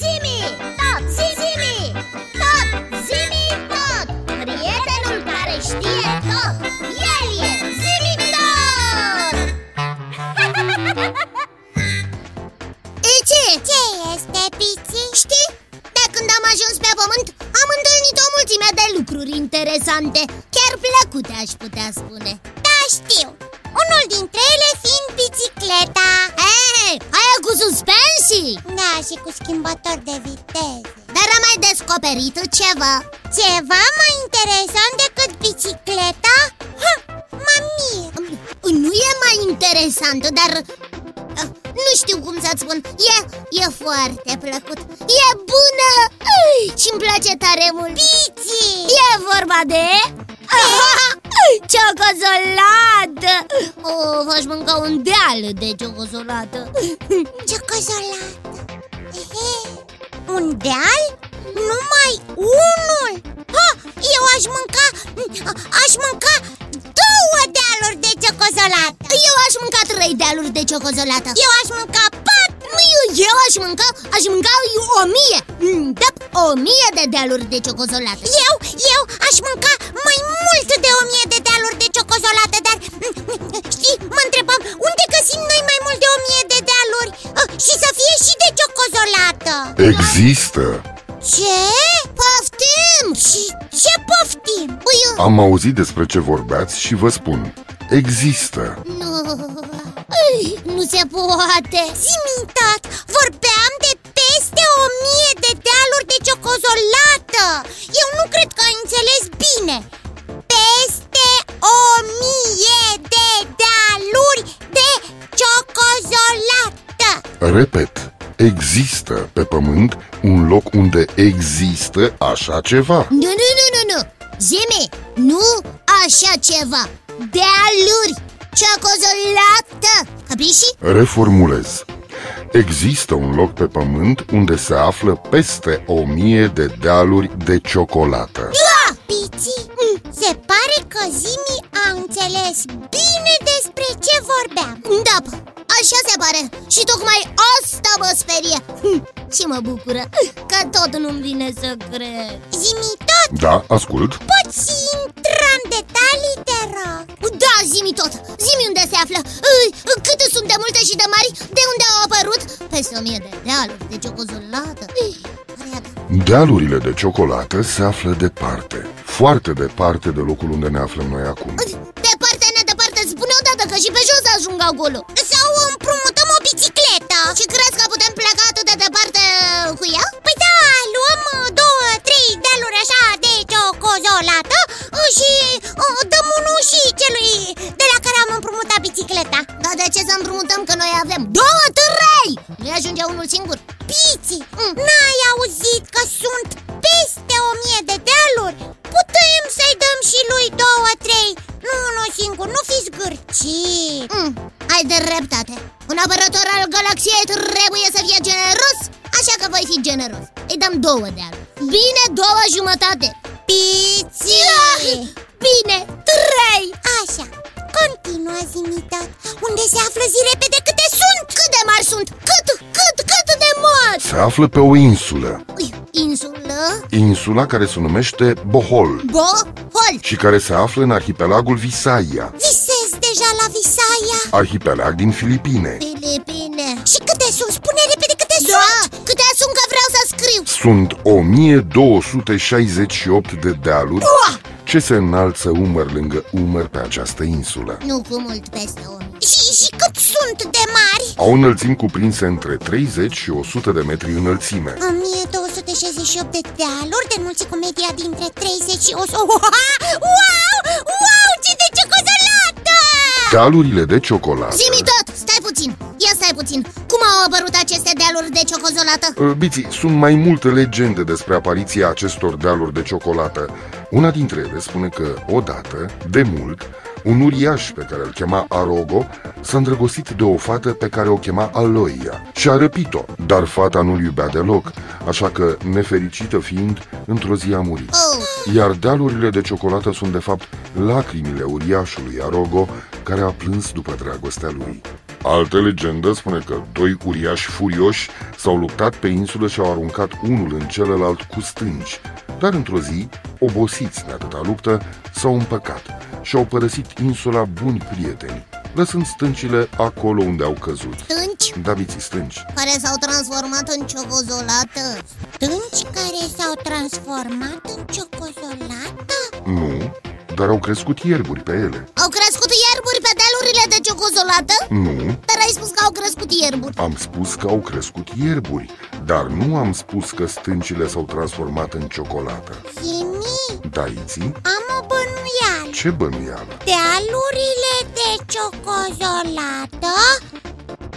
Zimi, tot, zimi, tot, zimi, tot Prietenul care știe tot, el e zimi tot E ce? Ce este, Pici? Știi? De când am ajuns pe pământ, am întâlnit o mulțime de lucruri interesante Chiar plăcute, aș putea spune Da, știu Unul dintre ele fiind bicicleta Hei, aia cu suspensii Da, și cu schimbător de viteză. Dar am mai descoperit ceva. Ceva mai interesant decât bicicleta? Ha, mă mir. Nu e mai interesant, dar uh, nu știu cum să-ți spun. E, e foarte plăcut. E bună. Și-mi place tare mult. Pici! E vorba de... Ciocozolată O, aș mânca un deal de ciocozolată Ciocozolată Ehe, Un deal? Numai unul? Ha, eu aș mânca, aș mânca două dealuri de ciocozolată Eu aș mânca trei dealuri de ciocozolată Eu aș mânca patru Nu, eu, eu aș mânca, aș mânca o mie. Mm, Da, o mie de dealuri de ciocozolată Eu, eu aș mânca mai mult Există. Ce? Poftim! Și ce poftim? Ui, Am auzit despre ce vorbeați și vă spun. Există. Nu, nu se poate. Zi-mi tot, vorbeam de peste o mie de dealuri de ciocozolată Eu nu cred că ai înțeles bine. Peste o mie de dealuri de ciocozolată Repet, există pe pământ un loc unde există așa ceva. Nu, nu, nu, nu, nu. Zimi, nu așa ceva. Dealuri, ciocozolată Capiși? Reformulez. Există un loc pe pământ unde se află peste o mie de dealuri de ciocolată. Pici, se pare că Zimi a înțeles bine despre ce vorbeam. Da, așa se pare Și tocmai asta mă sperie. Și mă bucură Că tot nu-mi vine să cred. Zimi tot, Da, ascult. Poți intra în detalii, te rog? Da, zimi tot, zimi unde se află. Ui, Câte sunt de multe și de mari De unde au apărut? Peste o mie de dealuri de ciocozolată Ui, părea- Dealurile de ciocolată se află departe. Foarte departe de locul unde ne aflăm noi acum. Departe, nedeparte, spune odată că și pe jos ajung acolo. Sau Nu ajunge unul singur. Pici, n-ai auzit că sunt peste o mie de dealuri? Putem să-i dăm și lui două, trei. Nu unul singur, nu fi zgârcit. Mm, Ai dreptate. Un apărător al galaxiei trebuie să fie generos Așa că voi fi generos. Îi dăm două de alb Bine, două jumătate. Pici Bine, trei. Așa, continuă zimitat Unde se află zi repede câte sunt? Cât de mari sunt? Cât, cât, cât de mari? Se află pe o insulă. Ui, Insulă? Insula care se numește Bohol. Bohol. Și care se află în arhipelagul Visayia Visez deja la Visaia. Arhipelag din Filipine. Filipine. Și câte sunt? Spune repede câte Da, sunt. Câte sunt că vreau să scriu. Sunt 1268 de dealuri ce se înalță umăr lângă umăr pe această insulă Nu cu mult peste o mie și, și cât sunt de mari? Au înălțimi cuprinse între 30 și 100 de metri înălțime 1268 de dealuri de înălțime media dintre 30 și 100 Wow! Wow! Wow! Ce de ciocozolată! Dealurile de ciocolată Zimi tot, stați au apărut aceste dealuri de ciocozolată? Uh, Biții, sunt mai multe legende despre apariția acestor dealuri de ciocolată Una dintre ele spune că, odată, de mult, un uriaș pe care îl chema Arogo s-a îndrăgostit de o fată pe care o chema Aloia și a răpit-o, dar fata nu-l iubea deloc, așa că, nefericită fiind, într-o zi a murit. Oh, Iar dealurile de ciocolată sunt de fapt lacrimile uriașului Arogo care a plâns după dragostea lui. Altă legendă spune că doi uriași furioși s-au luptat pe insulă și au aruncat unul în celălalt cu stânci. Dar într-o zi, obosiți de atâta luptă, s-au împăcat și au părăsit insula buni prieteni, lăsând stâncile acolo unde au căzut. Stânci Da, biții stânci. care s-au transformat în ciocozolată Stânci care s-au transformat în ciocozolată? Nu, dar au crescut ierburi pe ele. Nu, Dar ai spus că au crescut ierburi am spus că au crescut ierburi, dar nu am spus că stâncile s-au transformat în ciocolată. Simi, Da, Iții? am o bănuială Ce bănuială? Dealurile de ciocozolată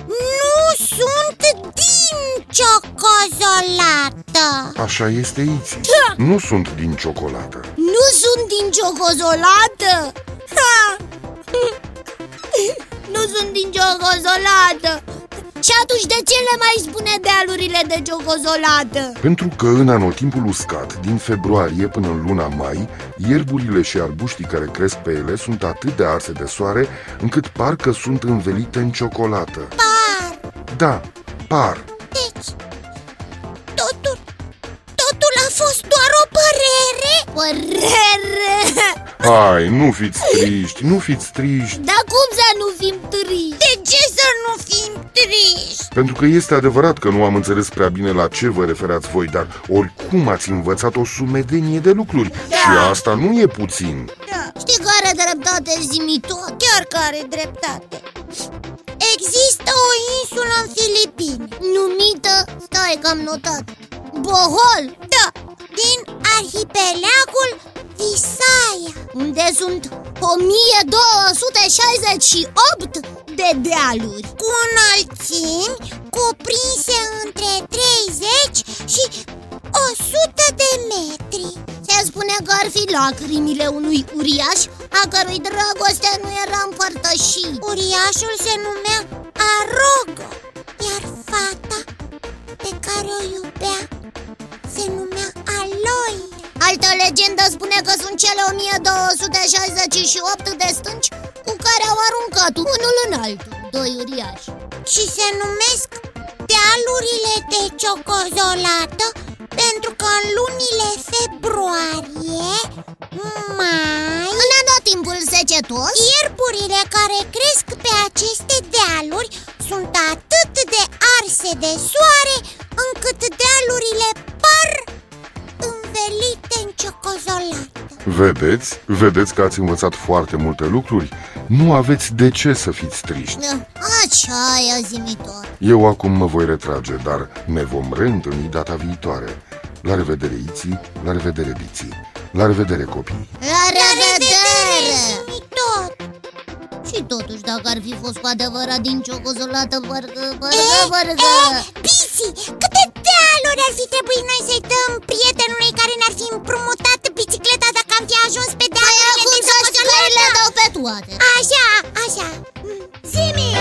nu sunt din ciocozolată Așa este Iții. Nu sunt din ciocolată. Nu sunt din ciocozolată sunt din ciocozolată Și atunci de ce le mai spune dealurile de ciocozolată? Pentru că în anotimpul uscat, din februarie până în luna mai, ierburile și arbuștii care cresc pe ele sunt atât de arse de soare, încât parcă sunt învelite în ciocolată. Par, Da, par. deci Totul, totul a fost doar o părere? Părere Hai, nu fiți triști, nu fiți triști, Dar cum nu fim triști? pentru că este adevărat că nu am înțeles prea bine la ce vă referați voi, dar oricum ați învățat o sumedenie de lucruri și asta nu e puțin. Știi care dreptate zimi tot? Chiar că are dreptate Există o insulă în Filipine Numită, stai că am notat Bohol Da, din arhipelagul Visaya Unde sunt 1268 de dealuri. Cu înălțimi cuprinse între 30 și 100 de metri. Se spune că ar fi lacrimile unui uriaș A cărui dragoste nu era împărtășit? Uriașul se numea Arogo Iar fata pe care o iubea se numea Aloi Altă legendă spune că sunt cele 1268 de stânci Cu care au aruncat unul în altul Doi uriași. Și se numesc dealurile de ciocozolată Pentru că în lunile februarie, mai În anotimpul secetos învelite în ciocozolată Vedeți? Vedeți că ați învățat foarte multe lucruri? Nu aveți de ce să fiți triști. Așa e zimi tot Eu acum mă voi retrage, dar ne vom reîntâlni data viitoare. La revedere, Iții, la revedere, Biții, la revedere, copii. La revedere! Zimi tot Și totuși, dacă ar fi fost cu adevărat din ciocozolată, parcă, E, parcă, parcă... e, Pisi, câte dealuri ar fi trebuit noi să-i dăm prietenului care ne-ar fi împrumutat bicicleta dacă am fi ajuns pe dealurile păi de Păi acum să le dau pe toate. Așa, așa. Mm. Zimi!